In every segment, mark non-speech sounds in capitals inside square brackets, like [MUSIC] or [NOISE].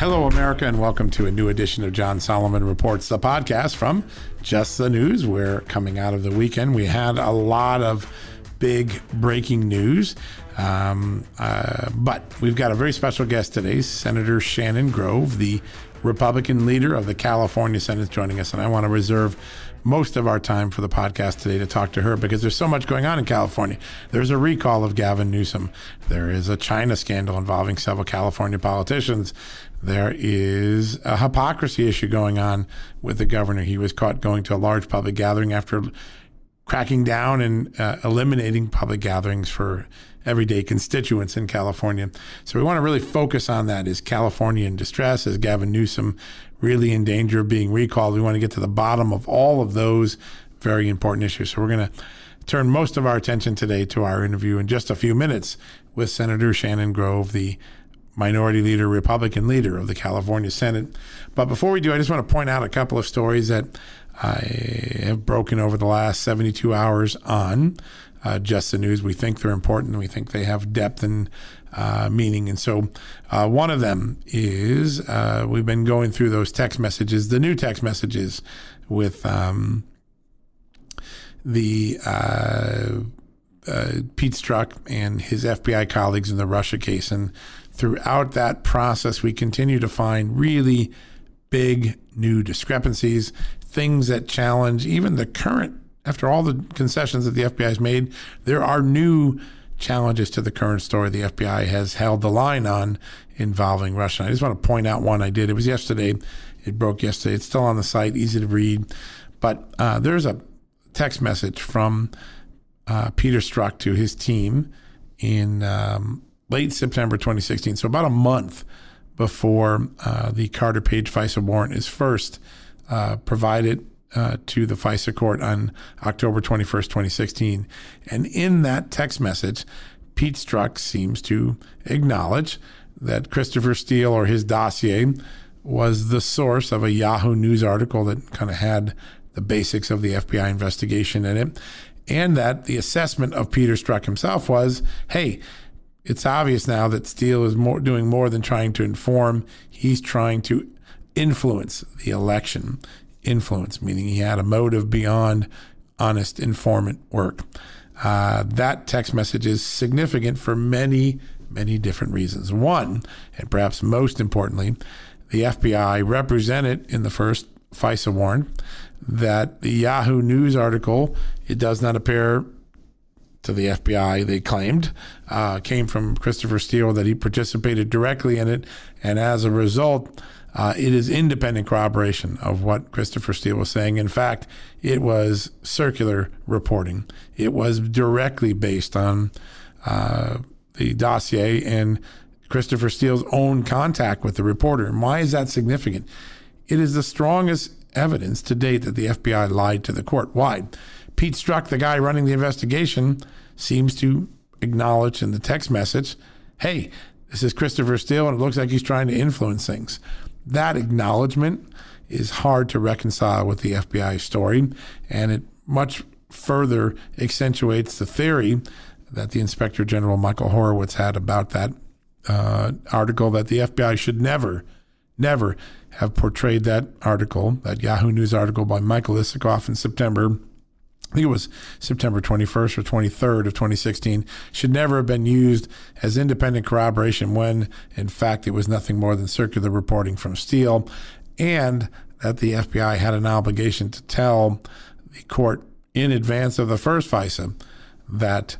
Hello, America, and welcome to a new edition of John Solomon Reports, the podcast from Just the News. We're coming out of the weekend. We had a lot of big breaking news, um, uh, but we've got a very special guest today, Senator Shannon Grove, the Republican leader of the California Senate, joining us. And I want to reserve most of our time for the podcast today to talk to her because there's so much going on in California. There's a recall of Gavin Newsom. There is a China scandal involving several California politicians. There is a hypocrisy issue going on with the governor. He was caught going to a large public gathering after cracking down and uh, eliminating public gatherings for everyday constituents in California. So we want to really focus on that. Is California in distress? Is Gavin Newsom really in danger of being recalled? We want to get to the bottom of all of those very important issues. So we're going to turn most of our attention today to our interview in just a few minutes with Senator Shannon Grove, the minority leader, Republican leader of the California Senate. But before we do, I just want to point out a couple of stories that I have broken over the last 72 hours on uh, Just the News. We think they're important we think they have depth and uh, meaning. And so uh, one of them is uh, we've been going through those text messages, the new text messages with um, the uh, uh, Pete Strzok and his FBI colleagues in the Russia case. And throughout that process, we continue to find really big new discrepancies, things that challenge even the current, after all the concessions that the FBI has made, there are new challenges to the current story the FBI has held the line on involving Russia. I just want to point out one I did. It was yesterday. It broke yesterday. It's still on the site, easy to read. But uh, there's a text message from uh, Peter Strzok to his team in um, late September 2016, so about a month before uh, the Carter Page FISA warrant is first uh, provided uh, to the FISA court on October 21st, 2016. And in that text message, Pete Strzok seems to acknowledge that Christopher Steele or his dossier was the source of a Yahoo News article that kind of had the basics of the FBI investigation in it, and that the assessment of Peter Strzok himself was hey, it's obvious now that Steele is more doing more than trying to inform. He's trying to influence the election. Influence, meaning he had a motive beyond honest informant work. Uh, that text message is significant for many, many different reasons. One, and perhaps most importantly, the FBI represented in the first FISA warrant that the Yahoo News article, it does not appear to the FBI, they claimed, uh, came from Christopher Steele, that he participated directly in it. And as a result, uh, it is independent corroboration of what Christopher Steele was saying. In fact, it was circular reporting, it was directly based on uh, the dossier and Christopher Steele's own contact with the reporter. And why is that significant? It is the strongest evidence to date that the FBI lied to the court. Why? Pete Strzok, the guy running the investigation, seems to acknowledge in the text message, hey, this is Christopher Steele, and it looks like he's trying to influence things. That acknowledgement is hard to reconcile with the FBI story, and it much further accentuates the theory that the Inspector General Michael Horowitz had about that uh, article that the FBI should never, never have portrayed that article, that Yahoo News article by Michael Isikoff in September I think it was September 21st or 23rd of 2016, should never have been used as independent corroboration when, in fact, it was nothing more than circular reporting from Steele, and that the FBI had an obligation to tell the court in advance of the first FISA that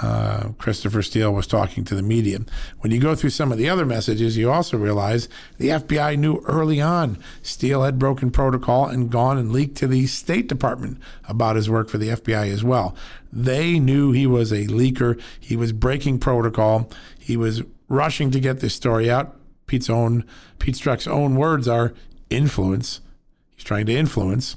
uh, Christopher Steele was talking to the media. When you go through some of the other messages, you also realize the FBI knew early on Steele had broken protocol and gone and leaked to the State Department about his work for the FBI as well. They knew he was a leaker. He was breaking protocol. He was rushing to get this story out. Pete's own, Pete Strzok's own words are influence. He's trying to influence.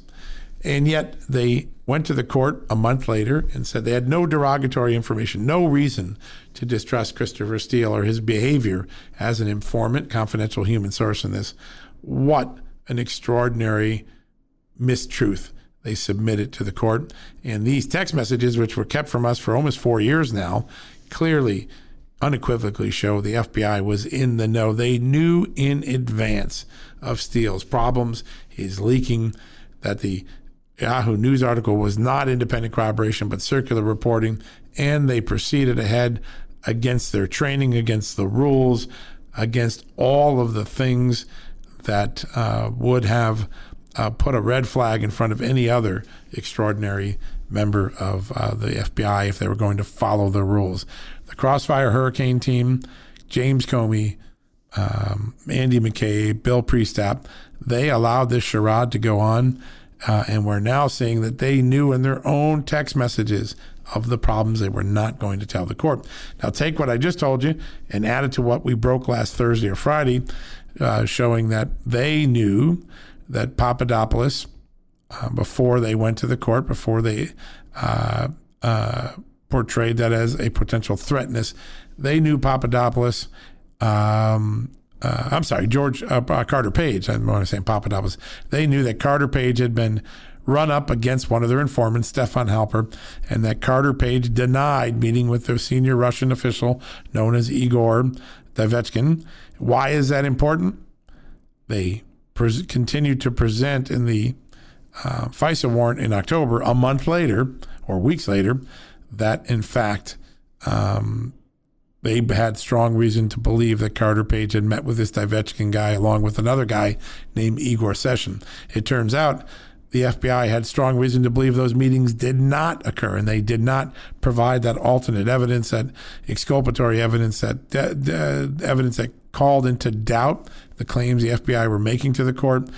And yet they went to the court a month later and said they had no derogatory information, no reason to distrust Christopher Steele or his behavior as an informant, confidential human source in this. What an extraordinary mistruth they submitted to the court. And these text messages, which were kept from us for almost four years now, clearly unequivocally show the FBI was in the know. They knew in advance of Steele's problems, his leaking, that the Yahoo News article was not independent corroboration but circular reporting, and they proceeded ahead against their training, against the rules, against all of the things that uh, would have uh, put a red flag in front of any other extraordinary member of uh, the FBI if they were going to follow the rules. The Crossfire Hurricane team, James Comey, um, Andy McCabe, Bill Priestap, they allowed this charade to go on. Uh, and we're now seeing that they knew in their own text messages of the problems they were not going to tell the court. Now, take what I just told you and add it to what we broke last Thursday or Friday, uh, showing that they knew that Papadopoulos, uh, before they went to the court, before they uh, uh portrayed that as a potential threatness, they knew Papadopoulos. Um, uh, I'm sorry, George uh, Carter Page. I'm want to say Papadopoulos. They knew that Carter Page had been run up against one of their informants, Stefan Halper, and that Carter Page denied meeting with the senior Russian official known as Igor Dovechkin. Why is that important? They continued to present in the uh, FISA warrant in October, a month later or weeks later, that in fact um, they had strong reason to believe that Carter Page had met with this Dovechkin guy along with another guy named Igor Sechin. It turns out the FBI had strong reason to believe those meetings did not occur, and they did not provide that alternate evidence, that exculpatory evidence, that de- de- evidence that called into doubt the claims the FBI were making to the court.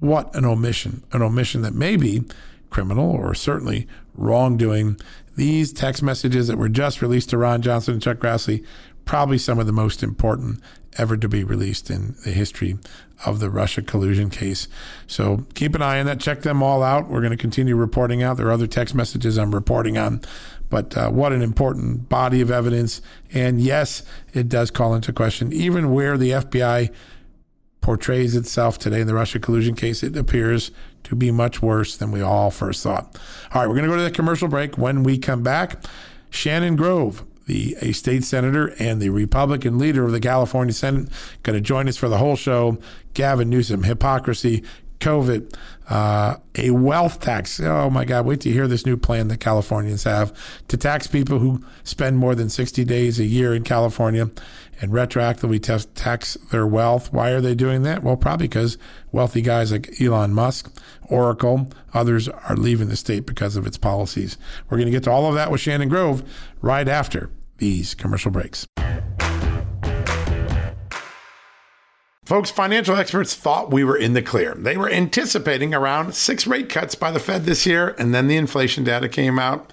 What an omission! An omission that may be criminal or certainly wrongdoing. These text messages that were just released to Ron Johnson and Chuck Grassley, probably some of the most important ever to be released in the history of the Russia collusion case. So keep an eye on that. Check them all out. We're going to continue reporting out. There are other text messages I'm reporting on. But uh, what an important body of evidence. And yes, it does call into question even where the FBI portrays itself today in the Russia collusion case, it appears to be much worse than we all first thought. All right, we're going to go to the commercial break. When we come back, Shannon Grove the a state senator and the Republican leader of the California Senate, going to join us for the whole show. Gavin Newsom, hypocrisy, COVID, uh, a wealth tax. Oh my God, wait to hear this new plan that Californians have to tax people who spend more than 60 days a year in California and retroactively tax their wealth. Why are they doing that? Well, probably because wealthy guys like Elon Musk, Oracle, others are leaving the state because of its policies. We're going to get to all of that with Shannon Grove right after these commercial breaks. Folks, financial experts thought we were in the clear. They were anticipating around six rate cuts by the Fed this year, and then the inflation data came out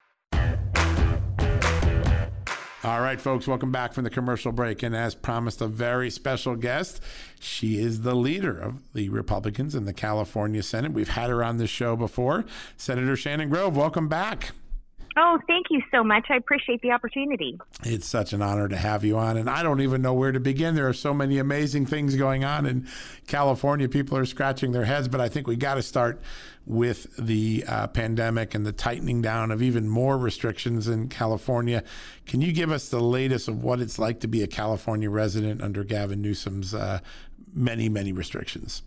All right, folks, welcome back from the commercial break. And as promised, a very special guest. She is the leader of the Republicans in the California Senate. We've had her on this show before. Senator Shannon Grove, welcome back. Oh, thank you so much. I appreciate the opportunity. It's such an honor to have you on. And I don't even know where to begin. There are so many amazing things going on in California. People are scratching their heads, but I think we got to start with the uh, pandemic and the tightening down of even more restrictions in California. Can you give us the latest of what it's like to be a California resident under Gavin Newsom's uh, many, many restrictions?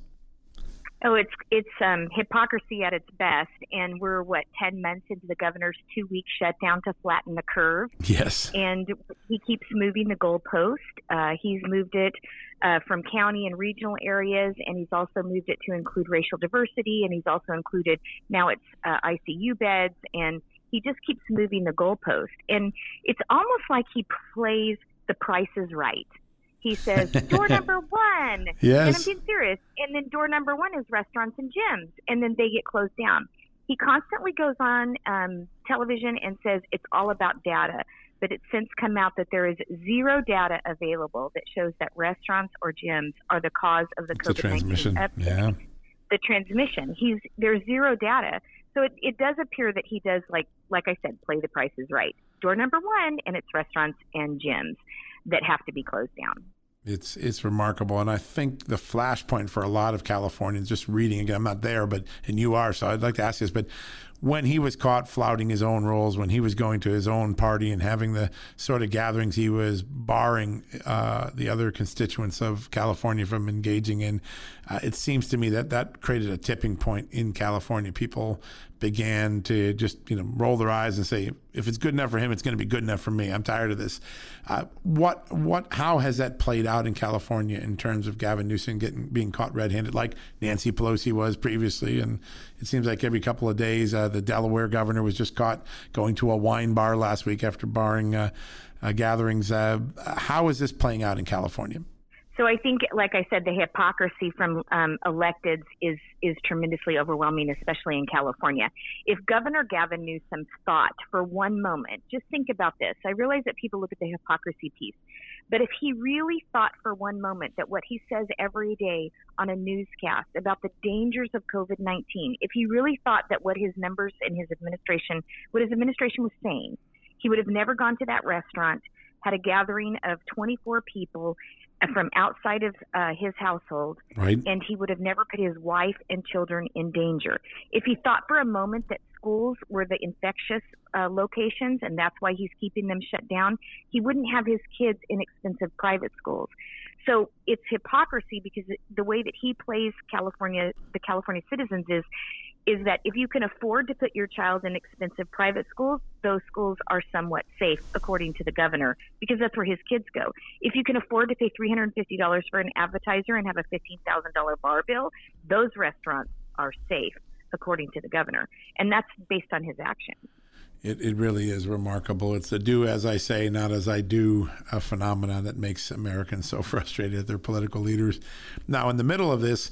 Oh, it's it's um, hypocrisy at its best, and we're what ten months into the governor's two week shutdown to flatten the curve. Yes, and he keeps moving the goalpost. Uh, he's moved it uh, from county and regional areas, and he's also moved it to include racial diversity, and he's also included now it's uh, ICU beds, and he just keeps moving the goalpost, and it's almost like he plays the Price is Right he says door [LAUGHS] number one. Yes. And I'm being serious. And then door number one is restaurants and gyms, and then they get closed down. He constantly goes on um, television and says it's all about data, but it's since come out that there is zero data available that shows that restaurants or gyms are the cause of the COVID nineteen epidemic. Yeah. The transmission. He's there's zero data. So it, it does appear that he does like like I said, play the prices right. Door number one, and it's restaurants and gyms that have to be closed down. It's it's remarkable, and I think the flashpoint for a lot of Californians, just reading again, I'm not there, but and you are, so I'd like to ask this. But when he was caught flouting his own rules, when he was going to his own party and having the sort of gatherings he was barring uh, the other constituents of California from engaging in, uh, it seems to me that that created a tipping point in California. People began to just you know roll their eyes and say, if it's good enough for him, it's going to be good enough for me. I'm tired of this. Uh, what what how has that played out in California in terms of Gavin Newsom getting being caught red-handed, like Nancy Pelosi was previously, and it seems like every couple of days, uh, the Delaware governor was just caught going to a wine bar last week after barring uh, uh gatherings. Uh, how is this playing out in California? So I think, like I said, the hypocrisy from um, electeds is is tremendously overwhelming, especially in California. If Governor Gavin Newsom thought for one moment, just think about this. I realize that people look at the hypocrisy piece, but if he really thought for one moment that what he says every day on a newscast about the dangers of COVID 19, if he really thought that what his members in his administration, what his administration was saying, he would have never gone to that restaurant, had a gathering of 24 people from outside of uh, his household, right. and he would have never put his wife and children in danger. If he thought for a moment that schools were the infectious uh, locations and that's why he's keeping them shut down, he wouldn't have his kids in expensive private schools. So it's hypocrisy because the way that he plays California, the California citizens is is that if you can afford to put your child in expensive private schools, those schools are somewhat safe, according to the governor, because that's where his kids go. If you can afford to pay $350 for an advertiser and have a $15,000 bar bill, those restaurants are safe, according to the governor. And that's based on his actions. It, it really is remarkable. It's a do as I say, not as I do a phenomenon that makes Americans so [LAUGHS] frustrated at their political leaders. Now, in the middle of this,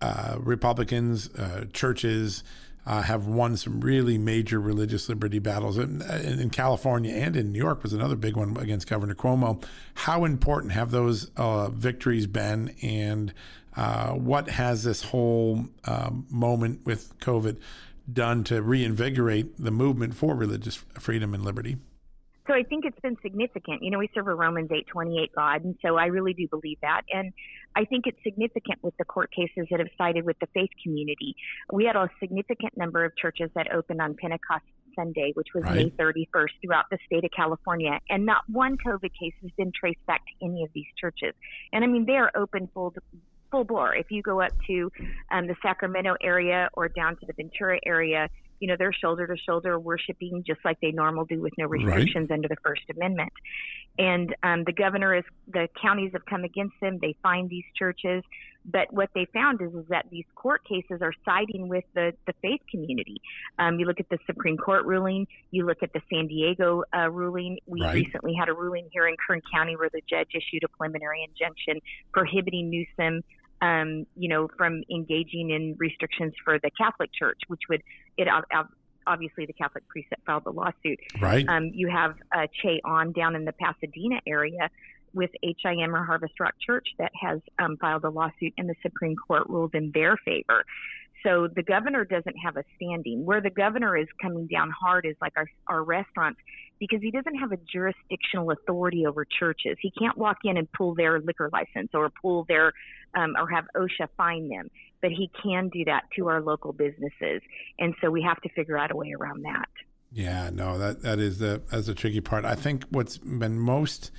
uh, Republicans, uh, churches uh, have won some really major religious liberty battles in, in, California and in New York was another big one against Governor Cuomo. How important have those uh, victories been, and uh, what has this whole um, moment with COVID done to reinvigorate the movement for religious freedom and liberty? So I think it's been significant. You know, we serve a Romans 8:28 God, and so I really do believe that. And I think it's significant with the court cases that have sided with the faith community. We had a significant number of churches that opened on Pentecost Sunday, which was right. May 31st throughout the state of California, and not one COVID case has been traced back to any of these churches. And I mean, they are open full full bore. If you go up to um, the Sacramento area or down to the Ventura area, you know, they're shoulder to shoulder worshiping just like they normal do with no restrictions right. under the First Amendment. And um, the governor is, the counties have come against them. They find these churches. But what they found is, is that these court cases are siding with the, the faith community. Um, you look at the Supreme Court ruling, you look at the San Diego uh, ruling. We right. recently had a ruling here in Kern County where the judge issued a preliminary injunction prohibiting Newsom um, you know, from engaging in restrictions for the Catholic Church, which would it obviously the Catholic priest that filed the lawsuit. Right. Um, you have uh, Ché Ahn down in the Pasadena area with HIM or Harvest Rock Church that has um, filed a lawsuit, and the Supreme Court ruled in their favor. So the governor doesn't have a standing. Where the governor is coming down hard is like our, our restaurants because he doesn't have a jurisdictional authority over churches. He can't walk in and pull their liquor license or pull their um, or have OSHA fine them, but he can do that to our local businesses. And so we have to figure out a way around that. Yeah, no, that that is the that's the tricky part. I think what's been most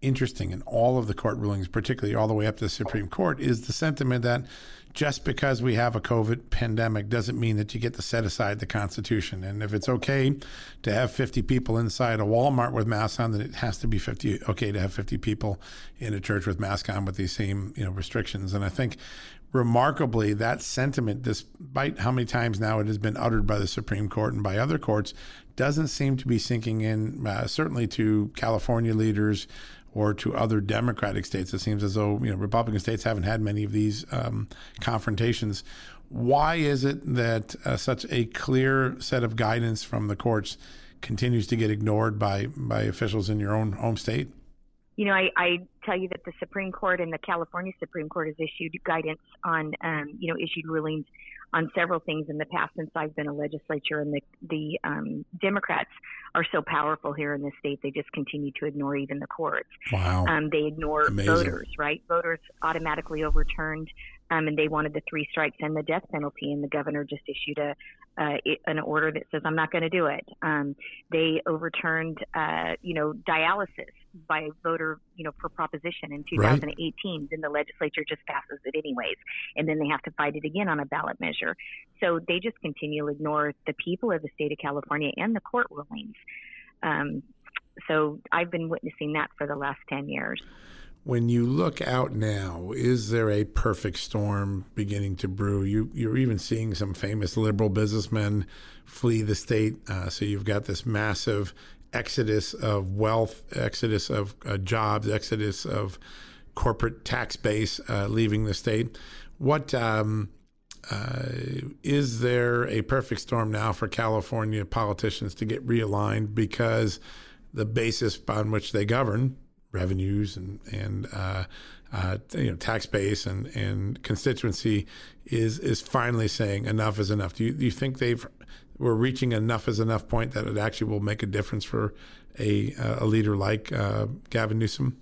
interesting in all of the court rulings, particularly all the way up to the Supreme Court, is the sentiment that just because we have a COVID pandemic doesn't mean that you get to set aside the Constitution. And if it's okay to have 50 people inside a Walmart with masks on, then it has to be 50 okay to have 50 people in a church with masks on with these same you know restrictions. And I think remarkably that sentiment, despite how many times now it has been uttered by the Supreme Court and by other courts, doesn't seem to be sinking in. Uh, certainly to California leaders or to other Democratic states. It seems as though you know Republican states haven't had many of these um, confrontations. Why is it that uh, such a clear set of guidance from the courts continues to get ignored by by officials in your own home state? You know, I, I tell you that the Supreme Court and the California Supreme Court has issued guidance on, um, you know, issued rulings on several things in the past since I've been a legislature, and the the um, Democrats are so powerful here in the state they just continue to ignore even the courts. Wow. Um, they ignore Amazing. voters, right? Voters automatically overturned, um, and they wanted the three strikes and the death penalty, and the governor just issued a uh, an order that says I'm not going to do it. Um, they overturned, uh, you know, dialysis by voter, you know, per proposition in 2018. Right. Then the legislature just passes it anyways, and then they have to fight it again on a ballot measure. So they just continue to ignore the people of the state of California and the court rulings. Um, so I've been witnessing that for the last 10 years. When you look out now, is there a perfect storm beginning to brew? You, you're even seeing some famous liberal businessmen flee the state. Uh, so you've got this massive exodus of wealth, exodus of uh, jobs, exodus of corporate tax base uh, leaving the state. What um, uh, is there a perfect storm now for California politicians to get realigned because the basis on which they govern, revenues and and uh, uh, you know tax base and and constituency, is is finally saying enough is enough. Do you do you think they've we're reaching enough is enough point that it actually will make a difference for a a leader like uh, Gavin Newsom?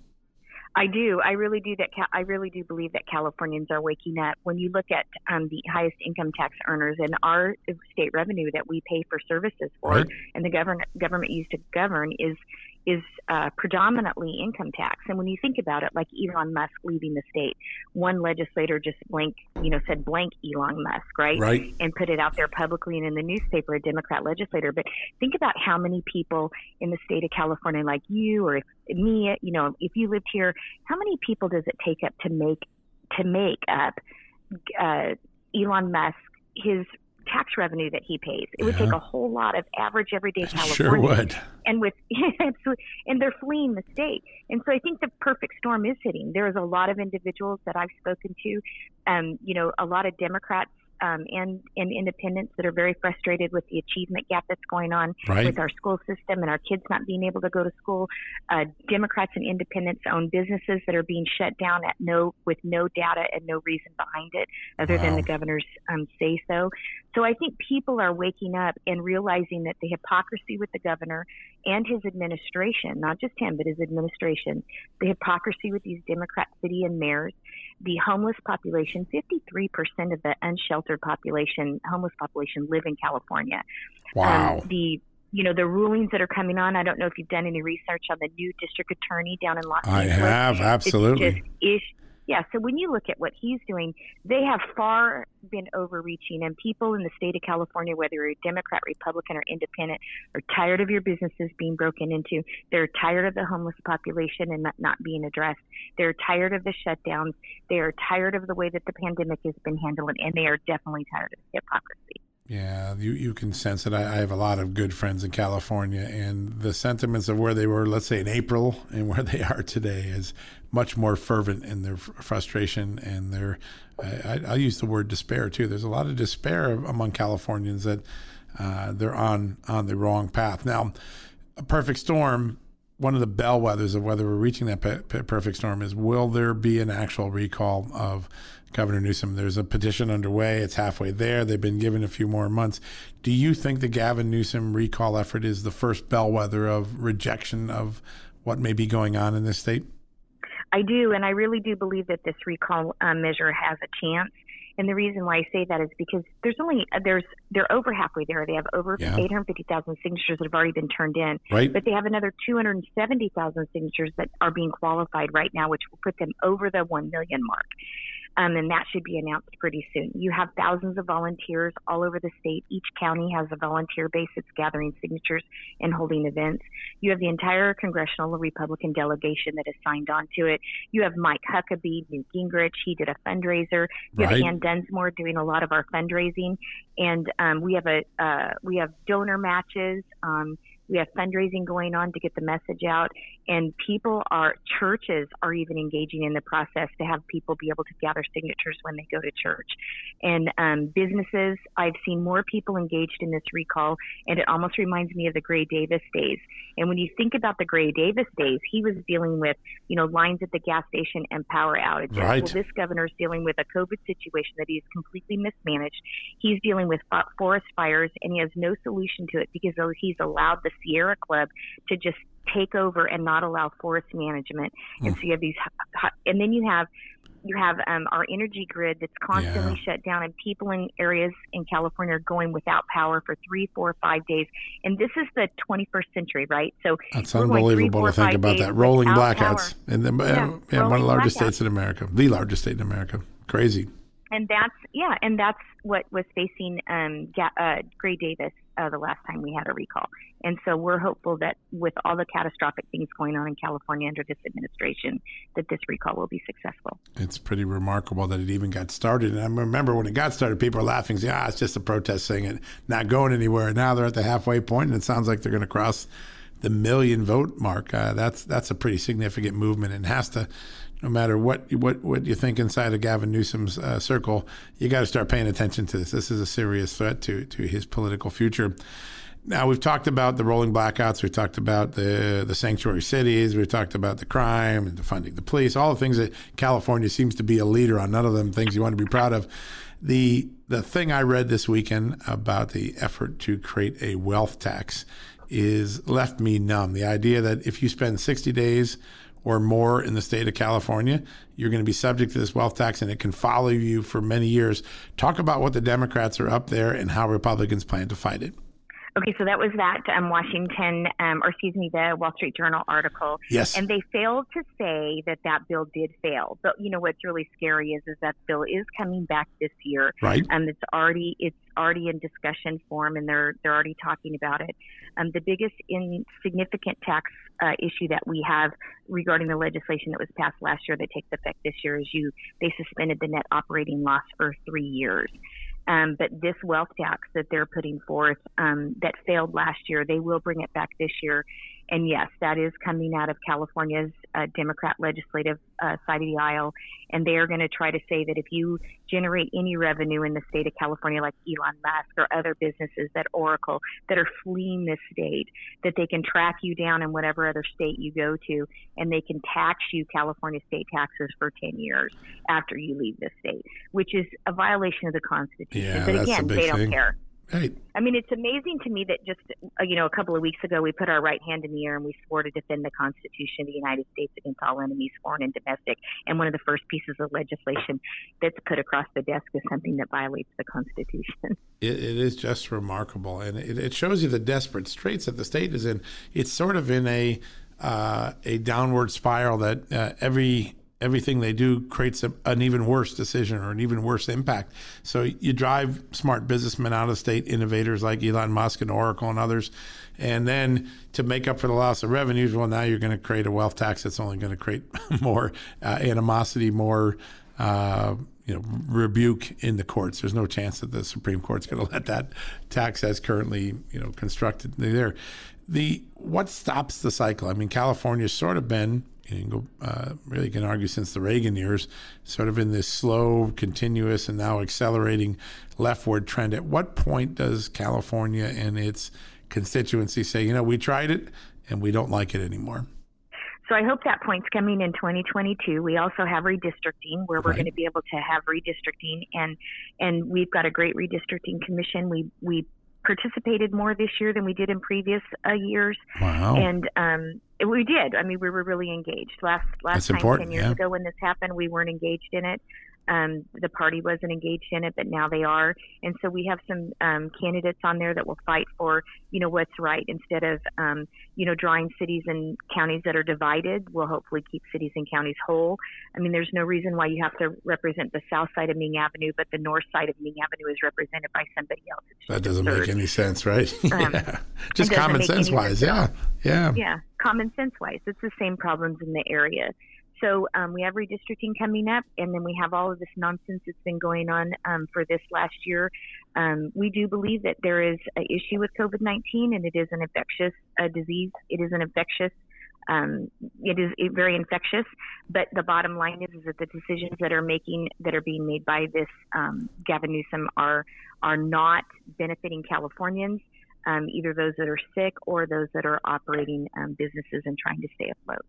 I do. I really do that. I really do believe that Californians are waking up. When you look at um, the highest income tax earners and our state revenue that we pay for services for, right. and the government government used to govern is is uh, predominantly income tax. And when you think about it, like Elon Musk leaving the state, one legislator just blank, you know, said blank Elon Musk, right? Right. And put it out there publicly and in the newspaper, a Democrat legislator. But think about how many people in the state of California, like you or me, you know, if you lived here, how many people does it take up to make to make up uh, Elon Musk his tax revenue that he pays. It would take a whole lot of average everyday California. Sure would. And with [LAUGHS] and they're fleeing the state. And so I think the perfect storm is hitting. There is a lot of individuals that I've spoken to, um, you know, a lot of Democrats um, and and independents that are very frustrated with the achievement gap that's going on right. with our school system and our kids not being able to go to school. Uh, Democrats and independents own businesses that are being shut down at no with no data and no reason behind it other wow. than the governor's um, say so. So I think people are waking up and realizing that the hypocrisy with the governor and his administration, not just him, but his administration, the hypocrisy with these Democrat city and mayors, the homeless population, 53% of the unsheltered population, homeless population live in California. Wow. Um, the you know the rulings that are coming on. I don't know if you've done any research on the new district attorney down in Los Angeles. I have absolutely. It's just ish, yeah, so when you look at what he's doing, they have far been overreaching, and people in the state of California, whether you're a Democrat, Republican, or Independent, are tired of your businesses being broken into. They're tired of the homeless population and not, being addressed. They're tired of the shutdowns. They are tired of the way that the pandemic has been handled, and they are definitely tired of hypocrisy. Yeah, you, you can sense it. I, I, have a lot of good friends in California, and the sentiments of where they were, let's say in April, and where they are today is much more fervent in their frustration and their, I, I use the word despair too. There's a lot of despair among Californians that uh, they're on on the wrong path. Now, a perfect storm one of the bellwethers of whether we're reaching that perfect storm is will there be an actual recall of Governor Newsom? There's a petition underway. It's halfway there. They've been given a few more months. Do you think the Gavin Newsom recall effort is the first bellwether of rejection of what may be going on in this state? I do, and I really do believe that this recall uh, measure has a chance And the reason why I say that is because there's only there's they're over halfway there. They have over Yeah. 850,000 signatures that have already been turned in, Right? but they have another 270,000 signatures that are being qualified right now, which will put them over the 1 million mark. Um, and that should be announced pretty soon. You have thousands of volunteers all over the state. Each county has a volunteer base that's gathering signatures and holding events. You have the entire congressional Republican delegation that has signed on to it. You have Mike Huckabee, Newt Gingrich. He did a fundraiser. You Right. have Anne Dunsmore doing a lot of our fundraising, and um, we have a uh, we have donor matches. Um, we have fundraising going on to get the message out, and people are churches are even engaging in the process to have people be able to gather signatures when they go to church, and um, businesses. I've seen more people engaged in this recall, and it almost reminds me of the Gray Davis days. And when you think about the Gray Davis days, he was dealing with you know lines at the gas station and power outages. Right. Well, this governor is dealing with a COVID situation that he's completely mismanaged. He's dealing with forest fires, and he has no solution to it because he's allowed the Sierra Club to just take over and not allow forest management. And so you have these, and then you have you have um, our energy grid that's constantly Yeah. shut down, and people in areas in California are going without power for three, four, five days. And this is the 21st century, right? So That's we're three, unbelievable four, to think about that. Rolling blackouts in the, Yeah, yeah, one of the largest blackouts. states in America, the largest state in America. Crazy. and that's yeah, and that's what was facing um, Ga- uh, Gray Davis uh, the last time we had a recall. And so we're hopeful that with all the catastrophic things going on in California under this administration, that this recall will be successful. It's pretty remarkable that it even got started. And I remember when it got started, people were laughing, saying, ah, it's just a protest thing and not going anywhere. And Now they're at the halfway point, and it sounds like they're going to cross the million vote mark. Uh, that's that's a pretty significant movement and has to, no matter what what, what you think inside of Gavin Newsom's uh, circle, you got to start paying attention to this. This is a serious threat to, to his political future. Now we've talked about the rolling blackouts. We've talked about the the sanctuary cities. We've talked about the crime and defunding the police. All the things that California seems to be a leader on. None of them things you want to be proud of. The the thing I read this weekend about the effort to create a wealth tax is left me numb. The idea that if you spend 60 days or more in the state of California, you're going to be subject to this wealth tax and it can follow you for many years. Talk about what the Democrats are up there and how Republicans plan to fight it. Okay, so that was that um, Washington, um, or excuse me, the Wall Street Journal article. Yes. And they failed to say that that bill did fail. But you know what's really scary is is that bill is coming back this year. Right. Um, it's already it's already in discussion form, and they're they're already talking about it. Um, the biggest insignificant tax uh, issue that we have regarding the legislation that was passed last year that takes effect this year is you they suspended the net operating loss for three years. Um, but this wealth tax that they're putting forth um, that failed last year, they will bring it back this year. And yes, that is coming out of California's uh, Democrat legislative uh, side of the aisle. And they are going to try to say that if you generate any revenue in the state of California, like Elon Musk or other businesses that Oracle that are fleeing this state, that they can track you down in whatever other state you go to, and they can tax you California state taxes for 10 years after you leave the state, which is a violation of the Constitution. Yeah, but again, a they don't care. Right. I mean, it's amazing to me that just uh, you know a couple of weeks ago we put our right hand in the air and we swore to defend the Constitution of the United States against all enemies, foreign and domestic. And one of the first pieces of legislation that's put across the desk is something that violates the Constitution. It, it is just remarkable, and it, it shows you the desperate straits that the state is in. It's sort of in a uh, a downward spiral that uh, every everything they do creates a, an even worse decision or an even worse impact. So you drive smart businessmen out of state, innovators like Elon Musk and Oracle and others, and then to make up for the loss of revenues, well, now you're going to create a wealth tax that's only going to create [LAUGHS] more uh, animosity, more. Uh, you know, rebuke in the courts. There's no chance that the Supreme Court's going to let that tax as currently, you know, constructed there. The what stops the cycle? I mean, California's sort of been, you can go, uh, really can argue since the Reagan years, sort of in this slow, continuous, and now accelerating leftward trend. At what point does California and its constituency say, you know, we tried it and we don't like it anymore? So I hope that point's coming in 2022. We also have redistricting where we're Right. going to be able to have redistricting and and we've got a great redistricting commission. We we participated more this year than we did in previous uh, years Wow. and um we did. I mean we were really engaged. Last last That's time important, 10 years yeah. ago when this happened we weren't engaged in it. Um, the party wasn't engaged in it, but now they are. And so we have some um, candidates on there that will fight for, you know, what's right instead of, um, you know, drawing cities and counties that are divided. We'll hopefully keep cities and counties whole. I mean, there's no reason why you have to represent the south side of Ming Avenue, but the north side of Ming Avenue is represented by somebody else. That doesn't absurd. make any sense, right? [LAUGHS] Um, yeah. Just common sense wise. Yeah. Yeah. Yeah. Common sense wise. It's the same problems in the area. So um, we have redistricting coming up, and then we have all of this nonsense that's been going on um, for this last year. Um, we do believe that there is an issue with COVID 19, and it is an infectious uh, disease. It is an infectious. Um, it is very infectious, but the bottom line is, is that the decisions that are making that are being made by this um, Gavin Newsom are are not benefiting Californians um, either those that are sick or those that are operating businesses and trying to stay afloat.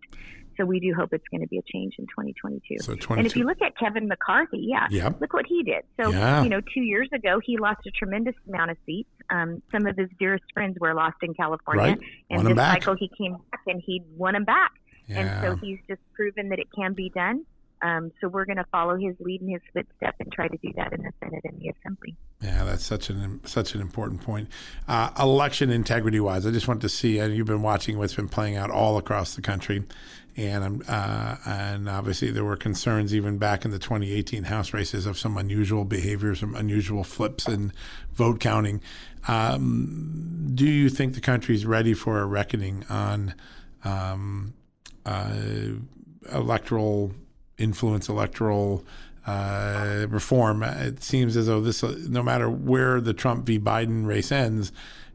So we do hope it's going to be a change in 2022. So 22. And if you look at Kevin McCarthy, yeah, yep. look what he did. So, yeah. you know, two years ago, he lost a tremendous amount of seats. Um, some of his dearest friends were lost in California. Right. And this cycle, he came back and he won them back. Yeah. And so he's just proven that it can be done. Um, so we're going to follow his lead and his footstep and try to do that in the Senate and the Assembly. Yeah, that's such an such an important point. Uh, election integrity wise, I just want to see. And you've been watching what's been playing out all across the country, and uh, and obviously there were concerns even back in the 2018 House races of some unusual behavior, some unusual flips in vote counting. Um, do you think the country is ready for a reckoning on um, uh, electoral? influence electoral uh, reform. It seems as though this, no matter where the Trump v. Biden race ends,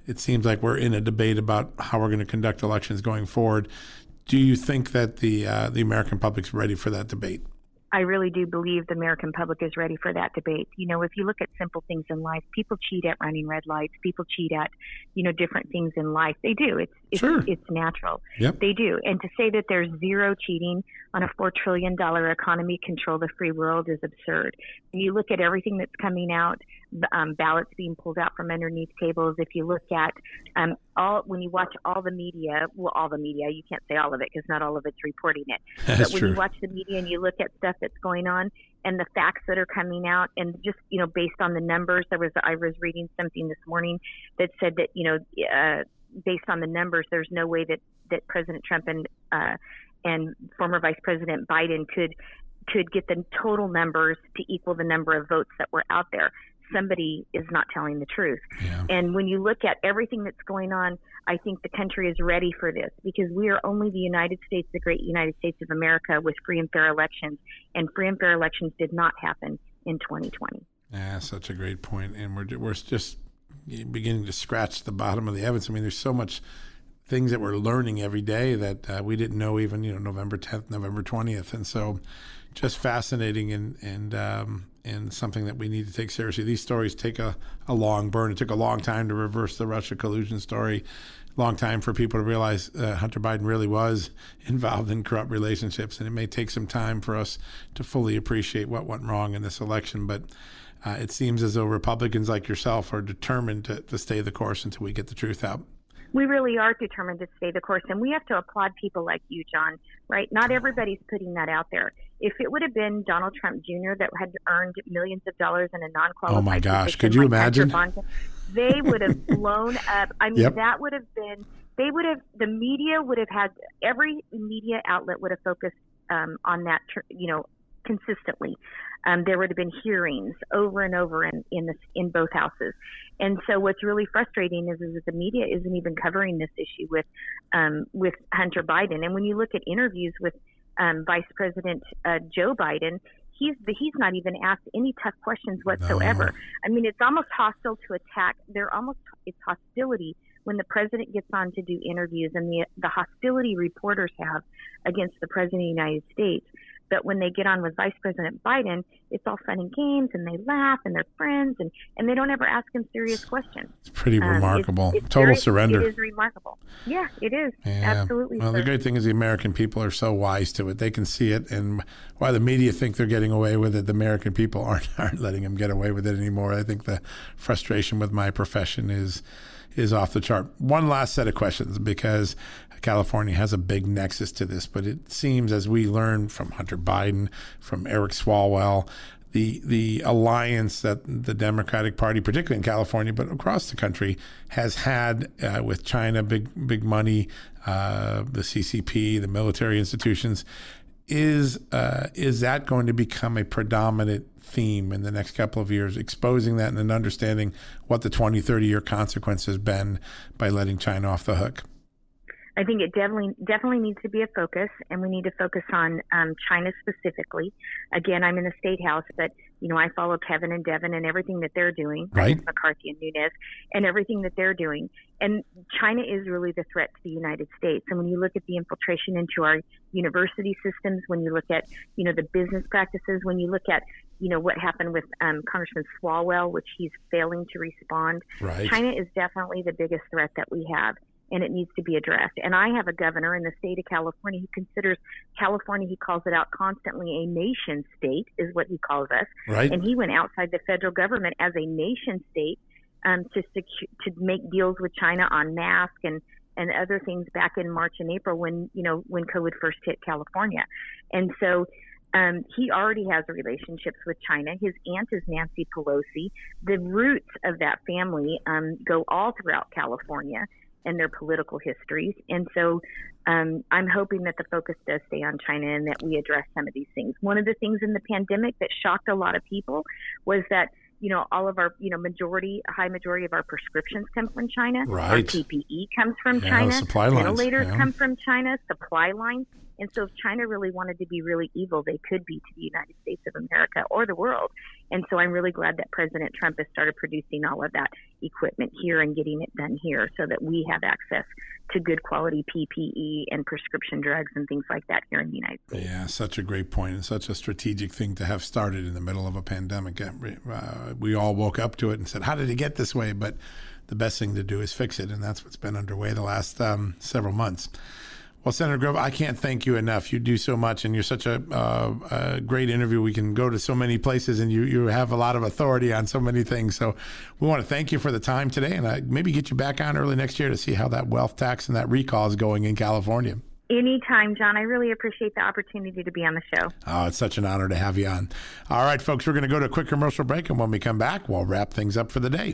it seems like we're in a debate about how we're going to conduct elections going forward. Do you think that the uh, the American public's ready for that debate? I really do believe the American public is ready for that debate. You know, if you look at simple things in life, people cheat at running red lights. People cheat at, you know, different things in life. They do. It's it's sure. it's natural. Yep. They do. And to say that there's zero cheating on a four trillion dollar economy, control the free world, is absurd. When you look at everything that's coming out, um, ballots being pulled out from underneath tables. If you look at um, all, when you watch all the media, well, all the media, you can't say all of it because not all of it's reporting it. [LAUGHS] That's but when true. you watch the media and you look at stuff that's going on and the facts that are coming out, and just you know, based on the numbers, there was I was reading something this morning that said that you know, uh, based on the numbers, there's no way that that President Trump and uh, and former Vice President Biden could could get the total numbers to equal the number of votes that were out there somebody is not telling the truth. Yeah. And when you look at everything that's going on, I think the country is ready for this because we are only the United States, the great United States of America, with free and fair elections. And free and fair elections did not happen in 2020. Yeah, such a great point. And we're, we're just beginning to scratch the bottom of the evidence. I mean, there's so much things that we're learning every day that uh, we didn't know even, you know, November 10th, November 20th. And so just fascinating and, and, um, and something that we need to take seriously. These stories take a, a long burn. It took a long time to reverse the Russia collusion story, long time for people to realize uh, Hunter Biden really was [LAUGHS] involved in corrupt relationships. And it may take some time for us to fully appreciate what went wrong in this election. But uh, it seems as though Republicans like yourself are determined to, to stay the course until we get the truth out we really are determined to stay the course and we have to applaud people like you john right? Not everybody's putting that out there. If it would have been donald trump jr that had earned millions of dollars in a non-qualified oh my gosh. Could you like imagine? They would have [LAUGHS] blown up. I mean yep. that would have been they would have the media would have had every media outlet would have focused um, on that you know consistently um, there would have been hearings over and over in in, this, in both houses. And so, what's really frustrating is, is that the media isn't even covering this issue with um, with Hunter Biden. And when you look at interviews with um, Vice President uh, Joe Biden, he's he's not even asked any tough questions whatsoever. No. I mean, it's almost hostile to attack. They're almost it's hostility when the president gets on to do interviews and the the hostility reporters have against the president of the United States but when they get on with Vice President Biden, it's all fun and games, and they laugh, and they're friends, and, and they don't ever ask him serious questions. It's pretty um, remarkable. It's, it's Total very, surrender. It is remarkable. Yeah, it is. Yeah. Absolutely. Well, sir. the great thing is the American people are so wise to it. They can see it, and why the media think they're getting away with it, the American people [LAUGHS] aren't aren't letting them get away with it anymore. I think the frustration with my profession is is off the chart. One last set of questions because California has a big nexus to this, but it seems as we learn from Hunter Biden, from Eric Swalwell, the the alliance that the Democratic Party, particularly in California, but across the country, has had uh, with China, big big money, uh, the CCP, the military institutions, is uh, is that going to become a predominant theme in the next couple of years, exposing that and then understanding what the 20, 30 year consequence has been by letting China off the hook? I think it definitely definitely needs to be a focus, and we need to focus on um, China specifically. Again, I'm in the state house, but you know I follow Kevin and Devin and everything that they're doing, right? McCarthy and Nunes, and everything that they're doing. And China is really the threat to the United States. And when you look at the infiltration into our university systems, when you look at you know the business practices, when you look at you know what happened with um, Congressman Swalwell, which he's failing to respond. Right. China is definitely the biggest threat that we have and it needs to be addressed. And I have a governor in the state of California who considers California, he calls it out constantly, a nation state is what he calls us. Right. And he went outside the federal government as a nation state um, to secu- to make deals with China on masks and and other things back in March and April when you know when COVID first hit California, and so. Um, he already has relationships with China. His aunt is Nancy Pelosi. The roots of that family um, go all throughout California and their political histories. And so um, I'm hoping that the focus does stay on China and that we address some of these things. One of the things in the pandemic that shocked a lot of people was that you know all of our you know majority high majority of our prescriptions come from China. Right. Our PPE comes from yeah, China. Supply lines. Ventilators yeah. come from China. Supply lines. And so, if China really wanted to be really evil, they could be to the United States of America or the world. And so, I'm really glad that President Trump has started producing all of that equipment here and getting it done here so that we have access to good quality PPE and prescription drugs and things like that here in the United States. Yeah, such a great point and such a strategic thing to have started in the middle of a pandemic. Uh, we all woke up to it and said, How did it get this way? But the best thing to do is fix it. And that's what's been underway the last um, several months. Well, Senator Grove, I can't thank you enough. You do so much, and you're such a, uh, a, great interview. We can go to so many places, and you, you have a lot of authority on so many things. So we want to thank you for the time today, and uh, maybe get you back on early next year to see how that wealth tax and that recall is going in California. Anytime, John. I really appreciate the opportunity to be on the show. Oh, it's such an honor to have you on. All right, folks, we're going to go to a quick commercial break, and when we come back, we'll wrap things up for the day.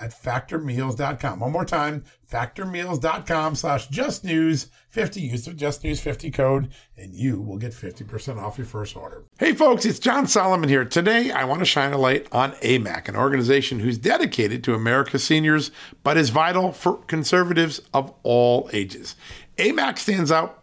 at factormeals.com. One more time, factormeals.com slash justnews50. Use the justnews50 code and you will get 50% off your first order. Hey folks, it's John Solomon here. Today I want to shine a light on AMAC, an organization who's dedicated to America's seniors, but is vital for conservatives of all ages. AMAC stands out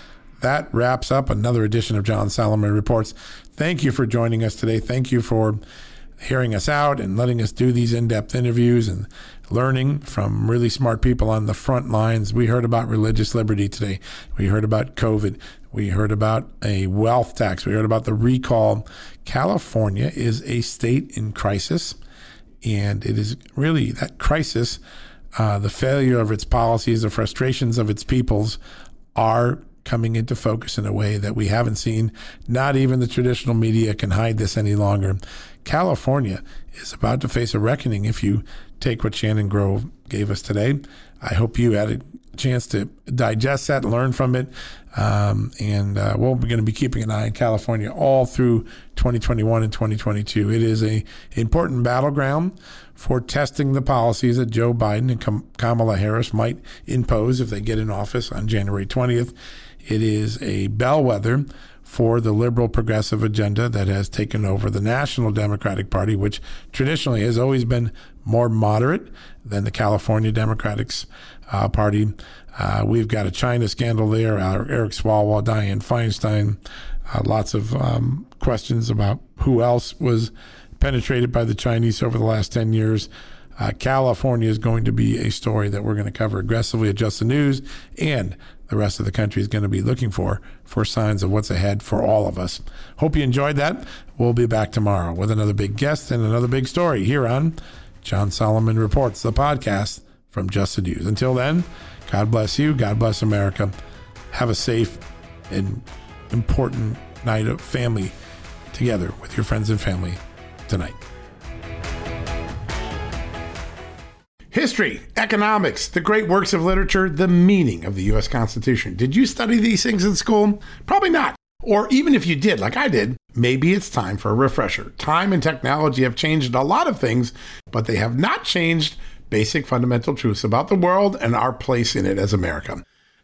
that wraps up another edition of John Solomon Reports. Thank you for joining us today. Thank you for hearing us out and letting us do these in depth interviews and learning from really smart people on the front lines. We heard about religious liberty today. We heard about COVID. We heard about a wealth tax. We heard about the recall. California is a state in crisis, and it is really that crisis, uh, the failure of its policies, the frustrations of its peoples are coming into focus in a way that we haven't seen. Not even the traditional media can hide this any longer. California is about to face a reckoning if you take what Shannon Grove gave us today. I hope you had a chance to digest that, learn from it. Um, and uh, we're going to be keeping an eye on California all through 2021 and 2022. It is a important battleground for testing the policies that Joe Biden and Kamala Harris might impose if they get in office on January 20th. It is a bellwether for the liberal progressive agenda that has taken over the National Democratic Party, which traditionally has always been more moderate than the California Democrats uh, Party. Uh, we've got a China scandal there, uh, Eric Swalwell, Dianne Feinstein, uh, lots of um, questions about who else was penetrated by the Chinese over the last 10 years. Uh, California is going to be a story that we're going to cover aggressively at Just the News, and the rest of the country is going to be looking for for signs of what's ahead for all of us. Hope you enjoyed that. We'll be back tomorrow with another big guest and another big story here on John Solomon Reports, the podcast from Just the News. Until then, God bless you. God bless America. Have a safe and important night of family together with your friends and family tonight. History, economics, the great works of literature, the meaning of the U.S. Constitution. Did you study these things in school? Probably not. Or even if you did, like I did, maybe it's time for a refresher. Time and technology have changed a lot of things, but they have not changed basic fundamental truths about the world and our place in it as America.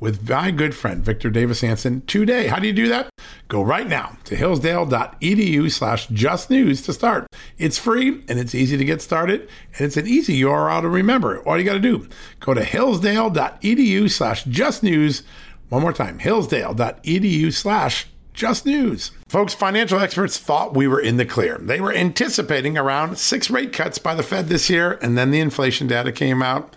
with my good friend Victor Davis Hanson today. How do you do that? Go right now to hillsdale.edu slash just news to start. It's free and it's easy to get started, and it's an easy URL to remember. All you got to do, go to hillsdale.edu slash just news. One more time, hillsdale.edu slash just news. Folks, financial experts thought we were in the clear. They were anticipating around six rate cuts by the Fed this year, and then the inflation data came out